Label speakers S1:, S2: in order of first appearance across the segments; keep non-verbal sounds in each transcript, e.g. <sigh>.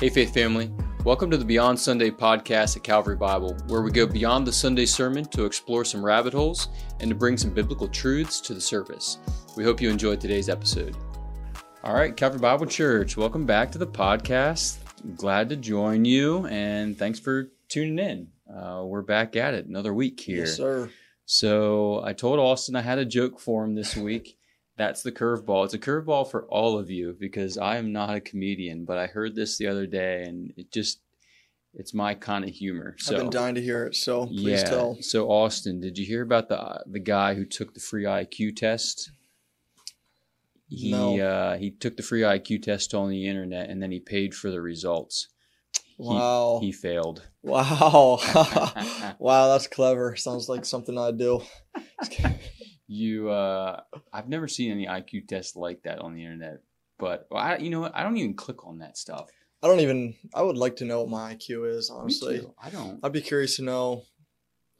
S1: Hey, Faith Family. Welcome to the Beyond Sunday podcast at Calvary Bible, where we go beyond the Sunday sermon to explore some rabbit holes and to bring some biblical truths to the surface. We hope you enjoyed today's episode. All right, Calvary Bible Church, welcome back to the podcast. Glad to join you, and thanks for tuning in. Uh, we're back at it another week here.
S2: Yes, sir.
S1: So I told Austin I had a joke for him this week. That's the curveball. It's a curveball for all of you because I am not a comedian, but I heard this the other day and it just it's my kind of humor. So
S2: I've been dying to hear it, so please
S1: yeah.
S2: tell.
S1: So Austin, did you hear about the the guy who took the free IQ test? He
S2: No.
S1: uh, he took the free IQ test on the internet and then he paid for the results. He-
S2: Wow.
S1: He, failed.
S2: Wow. <laughs> <laughs> wow, that's clever. Sounds like something I'd do. <laughs>
S1: You, uh, I've never seen any IQ test like that on the internet. But well, I, you know what? I don't even click on that stuff.
S2: I don't even I would like to know what my IQ is, honestly.
S1: I don't.
S2: I'd be curious to know.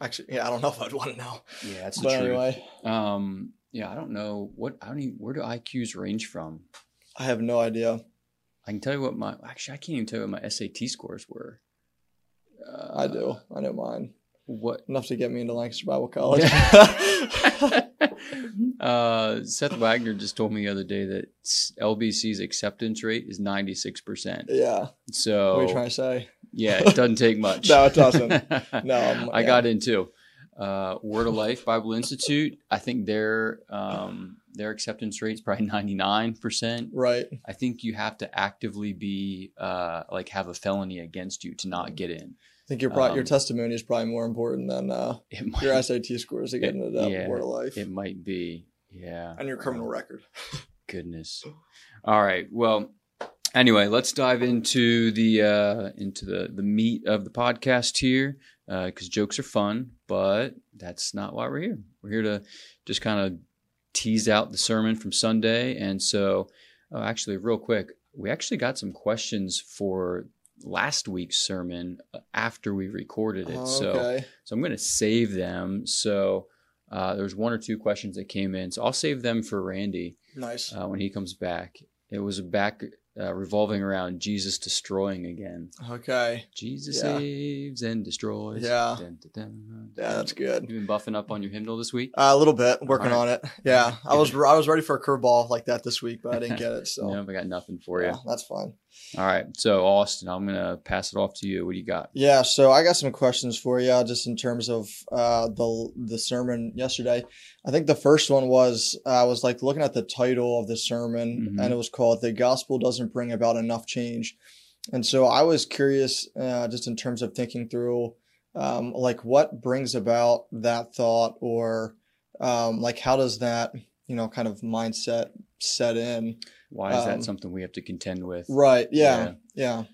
S2: Actually, yeah, I don't know if I'd want to know.
S1: Yeah, that's the
S2: But
S1: truth.
S2: anyway,
S1: Um, yeah, I don't know what. I don't even. Where do IQs range from?
S2: I have no idea.
S1: I can tell you what my. Actually, I can't even tell you what my SAT scores were. Uh,
S2: I do. I know mine.
S1: What?
S2: Enough to get me into Lancaster Bible <laughs> College. <laughs>
S1: uh, Seth Wagner just told me the other day that LBC's acceptance rate is ninety six percent.
S2: yeah.
S1: So
S2: What are you trying to say?
S1: yeah, it doesn't take <laughs> much.
S2: No, it doesn't. <laughs> No, um,
S1: I
S2: yeah.
S1: got in too. Uh, Word of Life Bible Institute. I think their um, their acceptance rate is probably ninety nine percent.
S2: Right.
S1: I think you have to actively be uh, like have a felony against you to not get in.
S2: I think your pro- your
S1: Um,
S2: testimony is probably more important than uh,
S1: might,
S2: your SAT scores to get
S1: It-
S2: into that
S1: yeah,
S2: word of life
S1: it might be. Yeah.
S2: and your criminal record. <laughs>
S1: Goodness. All right. Well, anyway, let's dive into the uh, into the the meat of the podcast here because jokes are fun, but that's not why we're here. We're here to just kind of tease out the sermon from Sunday, and so uh, actually, real quick, we actually got some questions for last week's sermon uh, after we recorded it. So
S2: okay.
S1: so I'm going to save them. So uh, there's one or two questions that came in. So I'll save them for Randy
S2: Nice.
S1: uh, when he comes back. It was back uh, revolving around Jesus destroying again.
S2: Okay.
S1: Jesus
S2: Yeah.
S1: saves and destroys.
S2: Yeah.
S1: Dun, dun, dun,
S2: Yeah, that's good.
S1: You've been buffing up on your hymnal this week?
S2: Uh, a little bit, working
S1: All
S2: on it. Yeah, I was I was ready for a curveball like that this week, but I didn't get it. So <laughs>
S1: No, I got nothing for you.
S2: yeah, that's fine.
S1: All right. So Austin, I'm gonna pass it off to you. What do you got?
S2: Yeah, so I got some questions for you, just in terms of uh, the the sermon yesterday. I think the first one was uh, I was like looking at the title of the sermon,
S1: Mhm.
S2: and it was called "The Gospel Doesn't Bring About Enough Change," and so I was curious, uh, just in terms of thinking through, um, like what brings about that thought, or um, like how does that you know kind of mindset set in?
S1: Why is that
S2: Um,
S1: something we have to contend with?
S2: Right. Yeah. Yeah.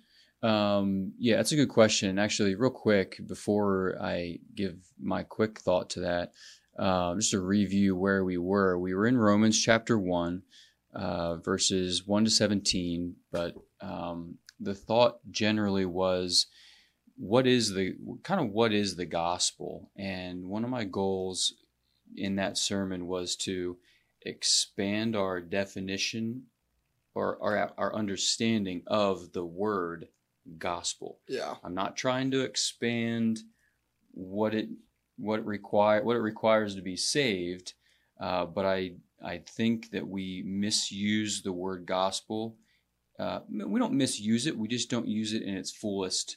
S1: Um, yeah, that's a good question. Actually, real quick before I give my quick thought to that, um, just to review where we were. We were in Romans chapter one, uh, verses one to seventeen. But um, the thought generally was, what is the kind of what is the gospel? And one of my goals in that sermon was to expand our definition or our, our understanding of the word gospel.
S2: Yeah.
S1: I'm not trying to expand what it what it require what it requires to be saved, uh, but I I think that we misuse the word gospel. Uh, we don't misuse it. We just don't use it in its fullest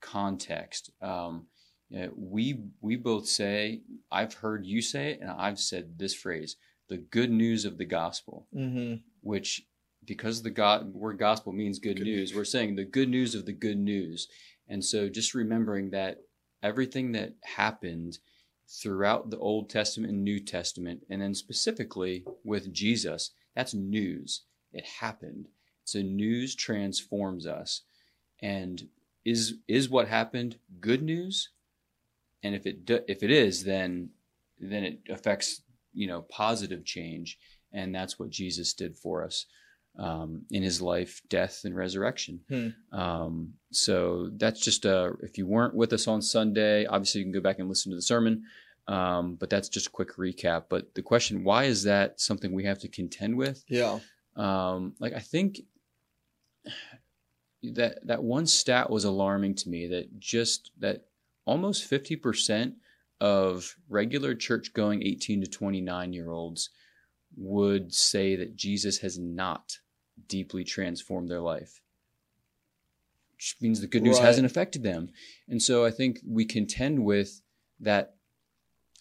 S1: context. Um, uh, we we both say I've heard you say it, and I've said this phrase: the good news of the gospel
S2: Mm-hmm.
S1: which because the God, word gospel means good,
S2: Good
S1: news, we're saying the good news of the good news. And so just remembering that everything that happened throughout the Old Testament and New Testament, and then specifically with Jesus, that's news. It happened. So news transforms us. And is is what happened good news? And if it do, if it is, then then it affects you know positive change and that's what Jesus did for us um, in his life, death, and resurrection.
S2: Hmm.
S1: Um, so that's just a. If you weren't with us on Sunday, obviously you can go back and listen to the sermon. Um, but that's just a quick recap. But the question, why is that something we have to contend with?
S2: Yeah.
S1: Um, like I think, that that one stat was alarming to me that just that almost 50% of regular church going 18 to 29 year olds would say that Jesus has not deeply transformed their life. Which means the good news
S2: Right.
S1: hasn't affected them. And so I think we contend with that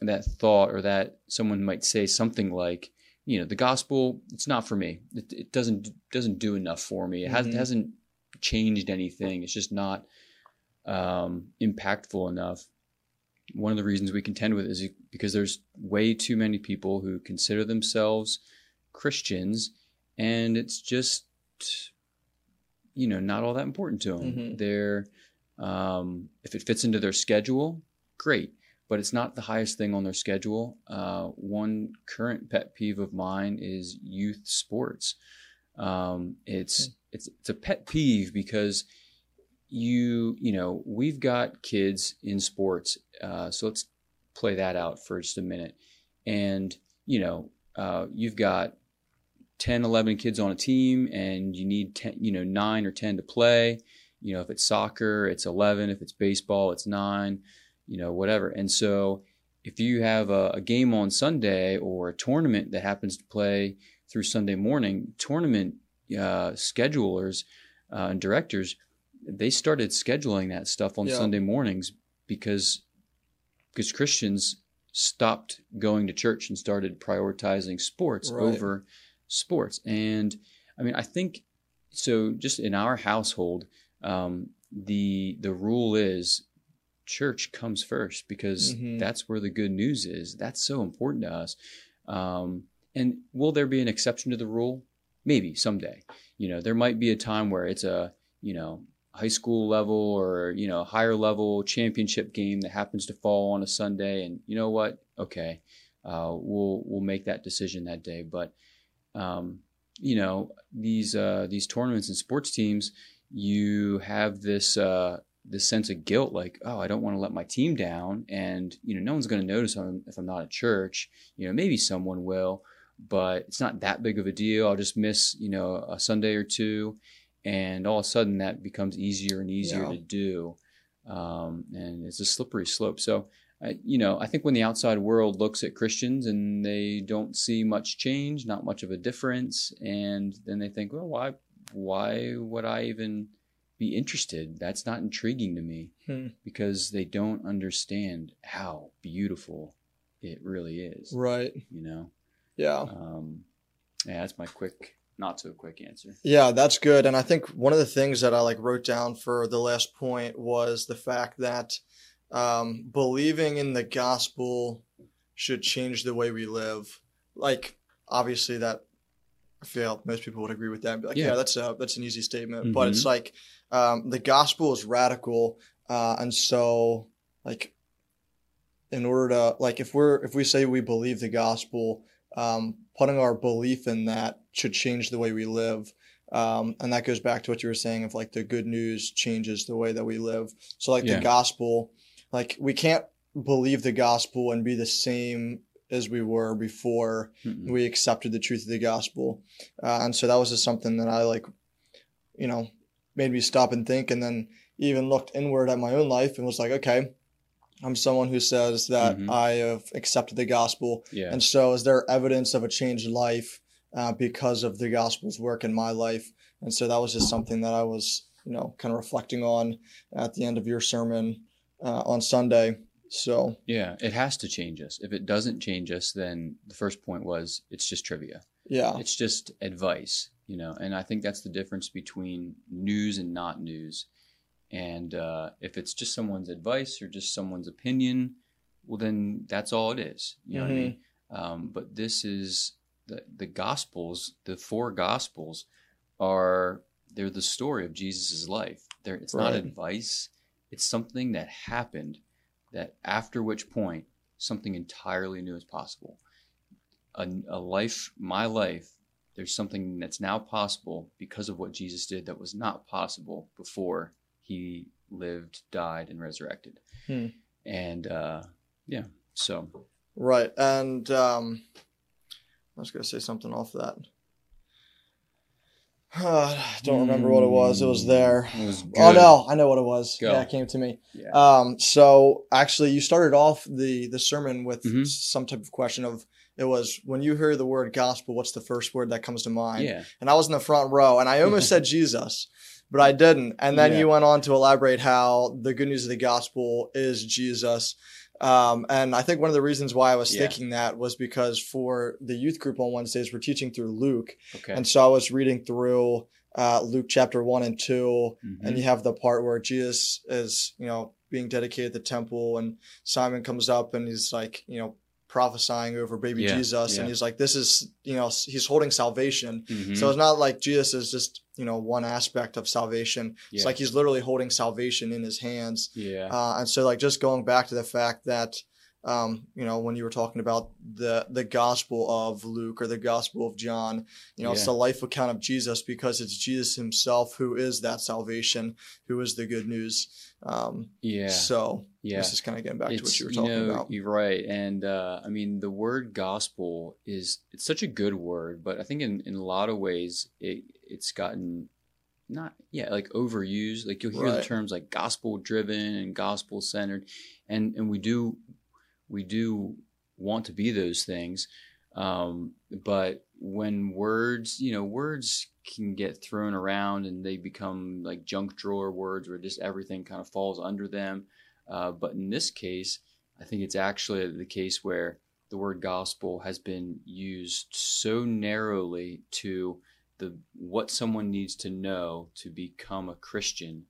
S1: that thought or that someone might say something like, you know, the gospel, it's not for me. It, it doesn't doesn't do enough for me. It hasn't
S2: Mhm.
S1: hasn't changed anything. It's just not um, impactful enough. One of the reasons we contend with it is because there's way too many people who consider themselves Christians, and it's just you know not all that important to them.
S2: Mhm.
S1: They're um, if it fits into their schedule, great, but it's not the highest thing on their schedule. Uh, one current pet peeve of mine is youth sports. Um, it's it's it's a pet peeve because you you know we've got kids in sports uh, so let's play that out for just a minute and you know uh, you've got 10 11 kids on a team and you need 10 you know 9 or 10 to play you know if it's soccer it's 11 if it's baseball it's 9 you know whatever and so if you have a, a game on sunday or a tournament that happens to play through sunday morning tournament uh, schedulers uh, and directors they started scheduling that stuff on
S2: Yeah.
S1: Sunday mornings because because Christians stopped going to church and started prioritizing sports
S2: Right.
S1: over sports. And I mean, I think so. Just in our household, um, the the rule is church comes first because
S2: Mhm.
S1: that's where the good news is. That's so important to us. Um, and will there be an exception to the rule? Maybe someday. You know, there might be a time where it's a you know high school level or you know higher level championship game that happens to fall on a Sunday, and you know what? Okay, uh, we'll we'll make that decision that day. But um, you know these uh, these tournaments and sports teams, you have this uh, this sense of guilt, like oh, I don't want to let my team down, and you know no one's going to notice I'm, if I'm not at church. You know maybe someone will, but it's not that big of a deal. I'll just miss you know a Sunday or two and all of a sudden that becomes easier and easier
S2: Yeah.
S1: to do um, and it's a slippery slope so I, you know i think when the outside world looks at christians and they don't see much change not much of a difference and then they think well why why would i even be interested that's not intriguing to me
S2: Hmm.
S1: because they don't understand how beautiful it really is
S2: Right.
S1: you know
S2: Yeah.
S1: um, yeah that's my quick not so quick answer
S2: Yeah, that's good. And I think one of the things that I like wrote down for the last point was the fact that um, believing in the gospel should change the way we live. Like, obviously, that I feel most people would agree with that. And be like, yeah.
S1: Yeah.
S2: that's a that's an easy statement. But
S1: Mhm.
S2: it's like um, the gospel is radical, uh, and so like in order to like if we're if we say we believe the gospel um, putting our belief in that should change the way we live um, and that goes back to what you were saying of like the good news changes the way that we live so like
S1: Yeah.
S2: the gospel like we can't believe the gospel and be the same as we were before
S1: Mm-mm.
S2: we accepted the truth of the gospel uh, and so that was just something that i like you know made me stop and think and then even looked inward at my own life and was like okay i'm someone who says that
S1: Mhm.
S2: i have accepted the gospel
S1: yeah
S2: and so, is there evidence of a changed life uh, because of the gospel's work in my life? And so, that was just something that I was, you know, kind of reflecting on at the end of your sermon uh, on Sunday. So,
S1: Yeah, it has to change us. If it doesn't change us, then the first point was it's just trivia.
S2: yeah,
S1: It's just advice, you know. And I think that's the difference between news and not news. And uh, if it's just someone's advice or just someone's opinion, well, then that's all it is. You know what I mean? Um, but this is the the Gospels. The four Gospels are they're the story of Jesus' life. They're, it's not advice. It's something that happened. That after which point something entirely new is possible. A, a life, my life. There's something that's now possible because of what Jesus did that was not possible before he lived, died, and resurrected.
S2: Hmm.
S1: And uh, yeah, so
S2: right. And um, I was going to say something off that. <sighs> don't remember what it was. It was there.
S1: It was
S2: Oh no, I know what it was.
S1: Go.
S2: Yeah, it came to me.
S1: Yeah.
S2: Um, so actually, you started off the the sermon with
S1: Mhm.
S2: some type of question of it was when you hear the word gospel, what's the first word that comes to mind?
S1: yeah.
S2: And I was in the front row, and I almost said <laughs> Jesus, but I didn't. And then
S1: Yeah.
S2: you went on to elaborate how the good news of the gospel is Jesus. Um, and I think one of the reasons why I was
S1: Yeah.
S2: thinking that was because for the youth group on Wednesdays, we're teaching through Luke.
S1: Okay.
S2: And so I was reading through uh, Luke chapter one and 2
S1: Mhm.
S2: and you have the part where Jesus is, you know, being dedicated at the temple, and Simon comes up and he's like, you know, prophesying over baby
S1: Yeah,
S2: Jesus,
S1: yeah.
S2: and he's like, this is, you know, he's holding salvation.
S1: Mhm.
S2: So it's not like Jesus is just, you know, one aspect of salvation. It's like he's literally holding salvation in his hands.
S1: yeah.
S2: Uh, and so like just going back to the fact that um, you know, when you were talking about the the gospel of Luke or the gospel of John, you know, it's the life account of Jesus because it's Jesus himself who is that salvation, who is the good news. Um,
S1: yeah.
S2: So
S1: yeah.
S2: this is kind of getting back to what you were talking
S1: know,
S2: about.
S1: You're right, and uh, I mean the word gospel is it's such a good word, but I think in, in a lot of ways it it's gotten not yeah like overused. Like you'll hear the terms like gospel driven and gospel centered, and and we do we do want to be those things, um, but when words you know words can get thrown around and they become like junk drawer words where just everything kind of falls under them. Uh, but in this case, I think it's actually the case where the word gospel has been used so narrowly to the what someone needs to know to become a Christian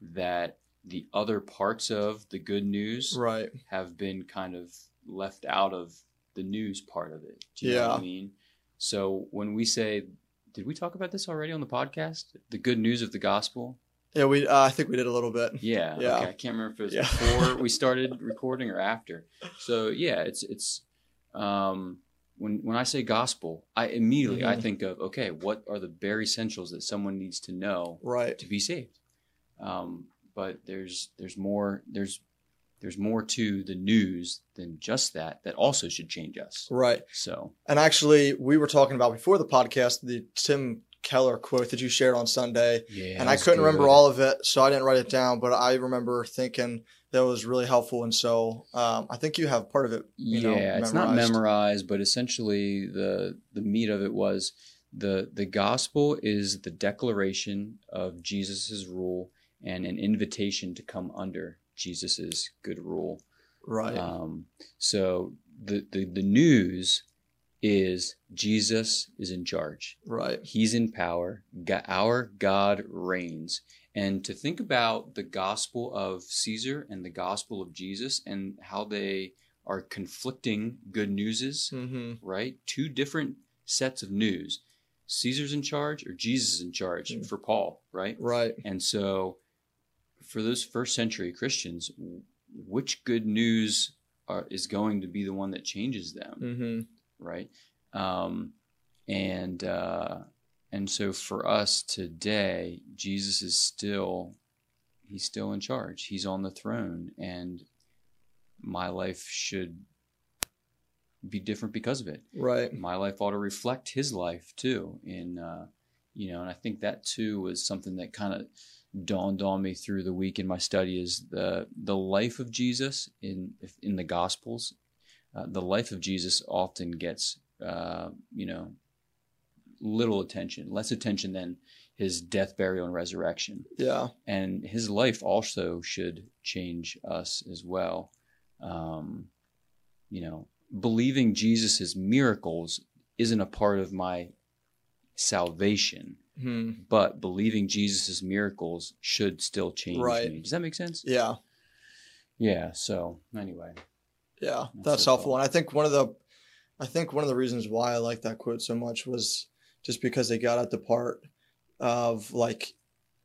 S1: that the other parts of the good news
S2: Right.
S1: have been kind of left out of the news part of it. Do you know what
S2: Yeah.
S1: I mean? So when we say, did we talk about this already on the podcast? The good news of the gospel?
S2: Yeah, we uh, I think we did a little bit.
S1: Yeah.
S2: Yeah.
S1: Okay. I can't remember if it was
S2: Yeah.
S1: before we <laughs> started recording or after. So yeah, it's it's um when when I say gospel, I immediately I
S2: Mhm.
S1: think of okay, what are the bare essentials that someone needs to know
S2: Right.
S1: to be saved? Um, but there's there's more there's there's more to the news than just that that also should change us.
S2: Right.
S1: So
S2: And actually, we were talking about before the podcast the Tim Keller quote that you shared on Sunday.
S1: yeah,
S2: and I couldn't remember all of it, so I didn't write it down. But I remember thinking that was really helpful, and so um, I think you have part of it. You know,
S1: yeah, it's not
S2: memorized.
S1: memorized, but essentially the the meat of it was the the gospel is the declaration of Jesus's rule and an invitation to come under Jesus's good rule.
S2: Right.
S1: Um, so the, the the news is Jesus is in charge.
S2: right.
S1: He's in power. Our God reigns. And to think about the gospel of Caesar and the gospel of Jesus and how they are conflicting good newses,
S2: hmm
S1: right? Two different sets of news. Caesar's in charge or Jesus is in charge
S2: Mm.
S1: for Paul, right?
S2: Right.
S1: And so for those first century Christians, which good news are, is going to be the one that changes them?
S2: hmm
S1: right? Um, and uh, and so for us today, Jesus is still he's still in charge. He's on the throne, and my life should be different because of it.
S2: Right.
S1: My life ought to reflect his life too. In uh, you know, and I think that too was something that kind of dawned on me through the week in my study is the the life of Jesus in in the Gospels. Uh, the life of Jesus often gets uh, you know little attention, less attention than his death, burial, and resurrection.
S2: Yeah.
S1: And his life also should change us as well. Um, you know, believing Jesus' miracles isn't a part of my salvation,
S2: Hmm.
S1: but believing Jesus' miracles should still change
S2: Right.
S1: me. Does that make sense?
S2: Yeah.
S1: Yeah. So anyway,
S2: Yeah.
S1: That's
S2: That's helpful. And I think one of the, I think one of the reasons why I like that quote so much was just because they got at the part of like,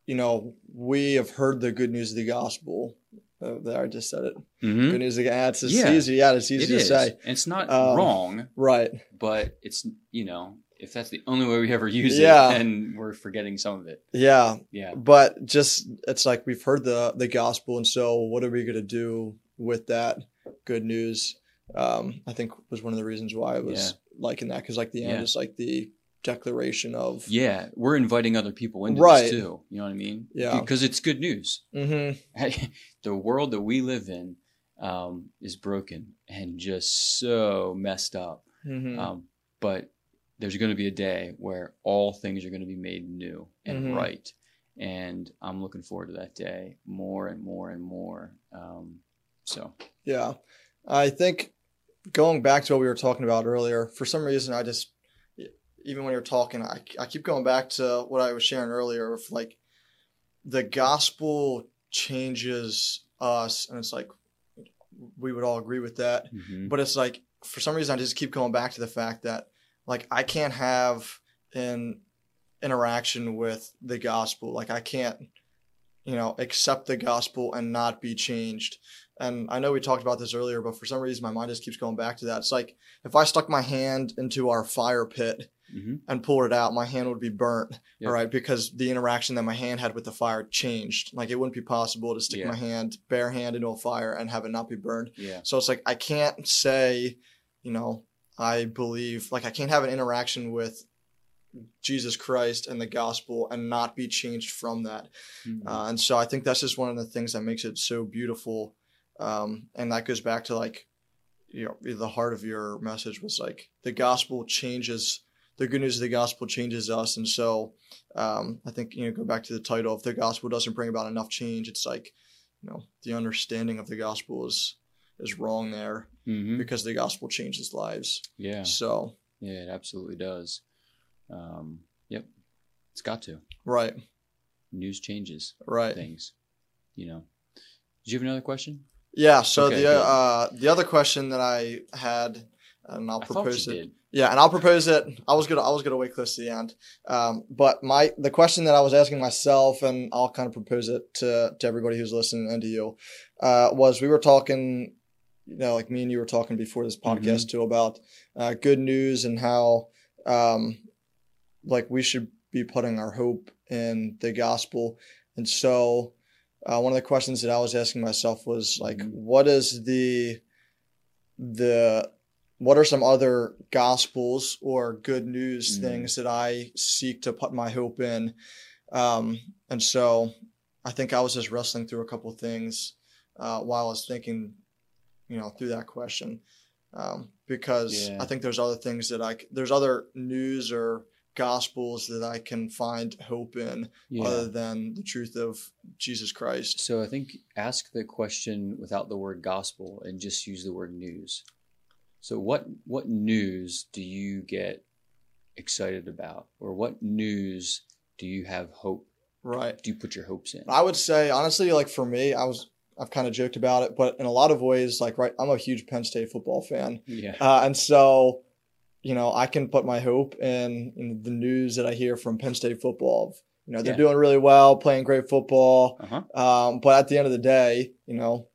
S2: you know, we have heard the good news of the gospel. Uh, there, I just said it.
S1: Mhm.
S2: Good news of yeah, it's, it's
S1: Yeah.
S2: easy. Yeah, it's easy
S1: it
S2: to
S1: is.
S2: say.
S1: And it's not
S2: Um,
S1: wrong,
S2: Right.
S1: but it's you know if that's the only way we ever use
S2: Yeah.
S1: it, then we're forgetting some of it.
S2: Yeah.
S1: Yeah.
S2: But just it's like we've heard the the gospel, and so what are we going to do with that good news? Um, I think was one of the reasons why I was liking that because like the end
S1: Yeah.
S2: is like the declaration of
S1: Yeah, we're inviting other people into
S2: Right.
S1: this too. You know what I mean?
S2: Yeah.
S1: Because it's good news.
S2: Mhm. <laughs>
S1: the world that we live in um, is broken and just so messed up.
S2: Mhm.
S1: Um, but there's going to be a day where all things are going to be made new and
S2: Mhm.
S1: right. And I'm looking forward to that day more and more and more. Um, so,
S2: Yeah. I think going back to what we were talking about earlier, for some reason, I just, even when you're talking, I, I keep going back to what I was sharing earlier of like the gospel changes us. And it's like, we would all agree with that.
S1: mhm.
S2: But it's like, for some reason, I just keep going back to the fact that like I can't have an interaction with the gospel. Like I can't, you know, accept the gospel and not be changed. And I know we talked about this earlier, but for some reason my mind just keeps going back to that. It's like if I stuck my hand into our fire pit
S1: Mhm.
S2: and pulled it out, my hand would be burnt.
S1: Yep.
S2: All right, because the interaction that my hand had with the fire changed. Like it wouldn't be possible to stick
S1: Yeah.
S2: my hand, bare hand into a fire and have it not be burned.
S1: yeah.
S2: So it's like I can't say, you know, I believe like I can't have an interaction with Jesus Christ and the gospel and not be changed from that.
S1: Mhm.
S2: Uh, and so I think that's just one of the things that makes it so beautiful. Um, and that goes back to like, you know, the heart of your message was like the gospel changes. The good news of the gospel changes us, and so um, I think you know go back to the title. If the gospel doesn't bring about enough change, it's like you know the understanding of the gospel is is wrong there
S1: Mhm.
S2: because the gospel changes lives.
S1: Yeah.
S2: So
S1: Yeah, it absolutely does. Um, yep. It's got to.
S2: right,
S1: News changes
S2: right,
S1: things. You know. Did you have another question?
S2: yeah. So
S1: Okay,
S2: the uh, the other question that I had, and I'll
S1: I
S2: propose it.
S1: did.
S2: Yeah, and I'll propose it. I was gonna I was gonna wait close to the end, um, but my the question that I was asking myself, and I'll kind of propose it to to everybody who's listening and to you, uh, was we were talking, you know, like me and you were talking before this podcast too about uh, good news and how, um, like we should be putting our hope in the gospel, and so. Uh, one of the questions that I was asking myself was like,
S1: Mhm.
S2: what is the the what are some other gospels or good news
S1: Mm.
S2: things that I seek to put my hope in? Um, and so I think I was just wrestling through a couple of things uh, while I was thinking, you know, through that question. Um, because
S1: Yeah.
S2: I think there's other things that I, there's other news or gospels that I can find hope in
S1: Yeah.
S2: other than the truth of Jesus Christ.
S1: So I think ask the question without the word gospel and just use the word news. So what what news do you get excited about, or what news do you have hope?
S2: Right.
S1: Do you put your hopes in?
S2: I would say honestly, like for me, I was I've kind of joked about it, but in a lot of ways, like right, I'm a huge Penn State football fan,
S1: Yeah.
S2: uh, and so you know I can put my hope in, in the news that I hear from Penn State football. You know they're
S1: Yeah.
S2: doing really well, playing great football,
S1: Uh huh.
S2: um, but at the end of the day, you know,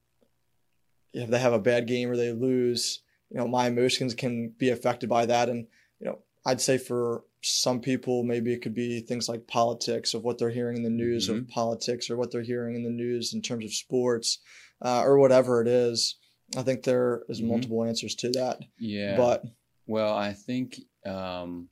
S2: if they have a bad game or they lose, you know, my emotions can be affected by that. And, you know, I'd say for some people, maybe it could be things like politics of what they're hearing in the news of politics or what they're hearing in the news in terms of sports uh, or whatever it is. I think there is
S1: Mhm.
S2: multiple answers to that.
S1: Yeah.
S2: But
S1: Well, I think um,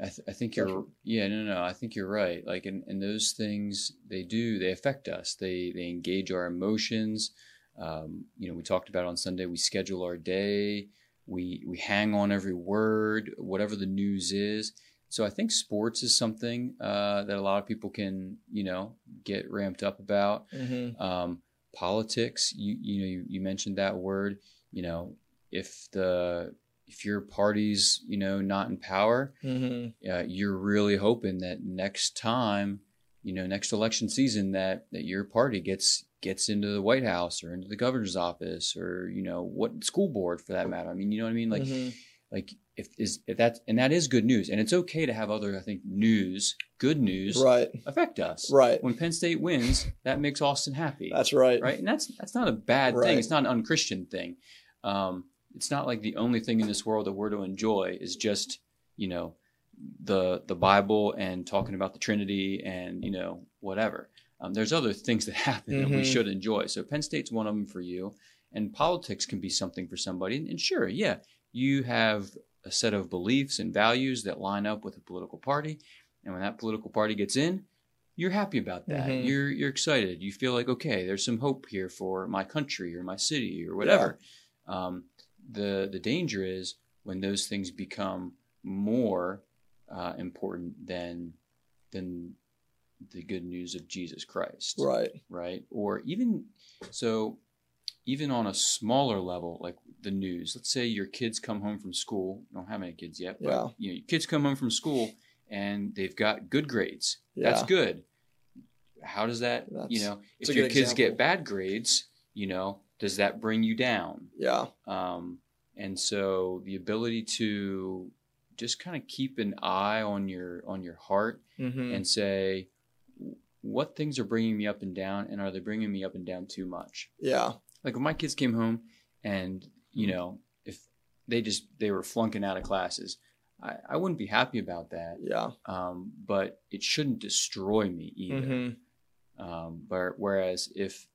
S1: I, th- I think you're yeah no no I think you're right. Like and, and those things they do they affect us. They they engage our emotions. Um, you know we talked about on Sunday. We schedule our day. We we hang on every word, whatever the news is. So I think sports is something uh, that a lot of people can you know get ramped up about
S2: mhm,
S1: um, politics. You you know you, you mentioned that word. You know if the if your party's you know not in power,
S2: mhm,
S1: uh, you're really hoping that next time, you know next election season that that your party gets gets into the White House or into the governor's office or you know what school board for that matter. I mean you know what I mean like
S2: mhm.
S1: like if is if that and that is good news and it's okay to have other I think news good news
S2: right,
S1: affect us.
S2: right.
S1: When Penn State wins, that makes Austin happy
S2: That's right.
S1: right? And that's that's not a bad
S2: Right.
S1: thing. It's not an unchristian thing. Um, it's not like the only thing in this world that we're to enjoy is just you know the the Bible and talking about the Trinity and you know whatever. Um, there's other things that <laughs> happen that we
S2: Mhm.
S1: should enjoy. So Penn State's one of them for you, and politics can be something for somebody. And, and sure, yeah, you have a set of beliefs and values that line up with a political party. And when that political party gets in, you're happy about that.
S2: Mhm.
S1: You're you're excited. You feel like okay, there's some hope here for my country or my city or whatever. Um, the the danger is when those things become more uh, important than than the good news of Jesus Christ
S2: Right.
S1: right? Or even so, even on a smaller level, like the news. Let's say your kids come home from school. I don't have any kids yet, but
S2: Yeah.
S1: you know, your kids come home from school and they've got good grades. That's good. How does that, you know, if your kids get bad grades, you know, does that bring you down?
S2: Yeah.
S1: Um, and so the ability to just kind of keep an eye on your on your heart
S2: Mm-hmm.
S1: and say what things are bringing me up and down and are they bringing me up and down too much
S2: yeah.
S1: like when my kids came home and you know if they just they were flunking out of classes i, I wouldn't be happy about that
S2: Yeah.
S1: um, but it shouldn't destroy me either
S2: Mm-hmm.
S1: um, but whereas if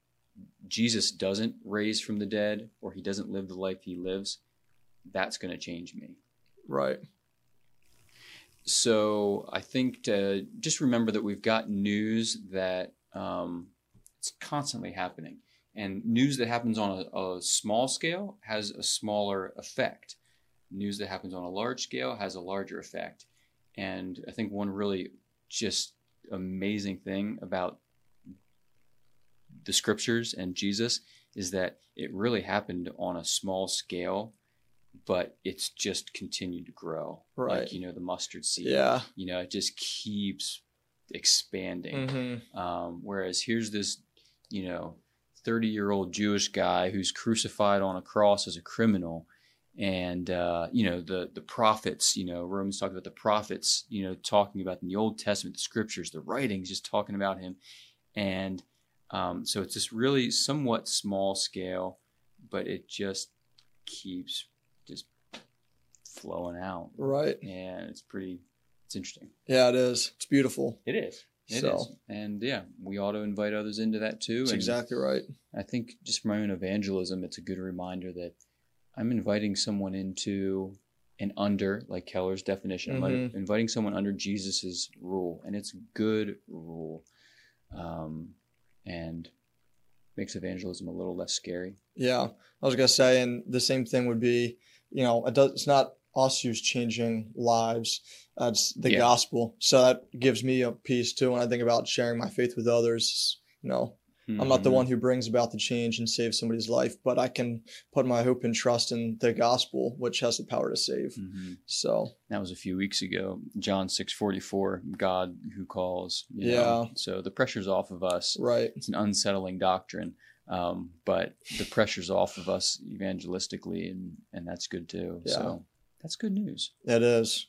S1: jesus doesn't raise from the dead or he doesn't live the life he lives that's going to change me
S2: Right.
S1: so I think to just remember that we've got news that um, it's constantly happening, and news that happens on a, a small scale has a smaller effect. News that happens on a large scale has a larger effect, and I think one really just amazing thing about the scriptures and Jesus is that it really happened on a small scale, but it's just continued to grow.
S2: Right.
S1: Like, you know, the mustard seed.
S2: Yeah.
S1: You know, it just keeps expanding.
S2: Mm-hmm.
S1: Um, whereas here's this, you know, 30 year old Jewish guy who's crucified on a cross as a criminal. And, uh, you know, the, the prophets, you know, Romans talked about the prophets, you know, talking about in the Old Testament, the scriptures, the writings, just talking about him. And um, so it's this really somewhat small scale, but it just keeps just flowing out.
S2: Right.
S1: And it's pretty, it's interesting.
S2: Yeah, it is. It's beautiful.
S1: It is. It is,
S2: So-
S1: And yeah, we ought to invite others into that too.
S2: That's
S1: and
S2: exactly right.
S1: I think just for my own evangelism, it's a good reminder that I'm inviting someone into and under, like Keller's definition, I'm
S2: Mhm.
S1: inviting someone under Jesus's rule, and it's good rule, um, and makes evangelism a little less scary.
S2: Yeah, I was gonna say, and the same thing would be, you know, it does. It's not us who's changing lives. That's the
S1: Yeah.
S2: gospel. So that gives me a peace too when I think about sharing my faith with others. You know, I'm not the
S1: Mhm.
S2: one who brings about the change and saves somebody's life, but I can put my hope and trust in the gospel, which has the power to save.
S1: Mhm.
S2: So
S1: That was a few weeks ago. John six forty four. God who calls. you know.
S2: Yeah.
S1: So the pressure's off of us.
S2: right,
S1: it's an unsettling doctrine, um, but the pressure's off of us evangelistically, and and that's good too.
S2: Yeah.
S1: So that's good news.
S2: that is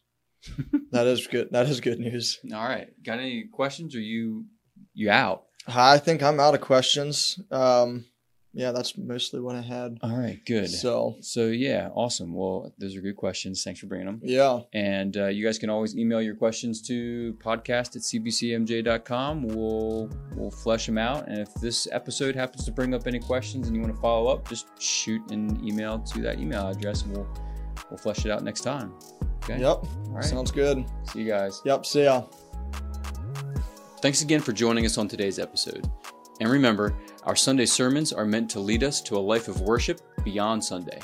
S2: that is good. That is good news. <laughs>
S1: All right, got any questions? Or you you out?
S2: I think I'm out of questions. Um, yeah, that's mostly what I had.
S1: All right, good. So,
S2: So
S1: yeah, awesome. Well, those are good questions. Thanks for bringing them.
S2: yeah,
S1: And uh, you guys can always email your questions to podcast at cbcmj.com. We'll we'll flesh them out. And if this episode happens to bring up any questions and you want to follow up, just shoot an email to that email address, and we'll we'll flesh it out next time. Okay.
S2: yep,
S1: All right.
S2: sounds good.
S1: See you guys.
S2: Yep, see ya.
S1: Thanks again for joining us on today's episode. And remember, our Sunday sermons are meant to lead us to a life of worship beyond Sunday.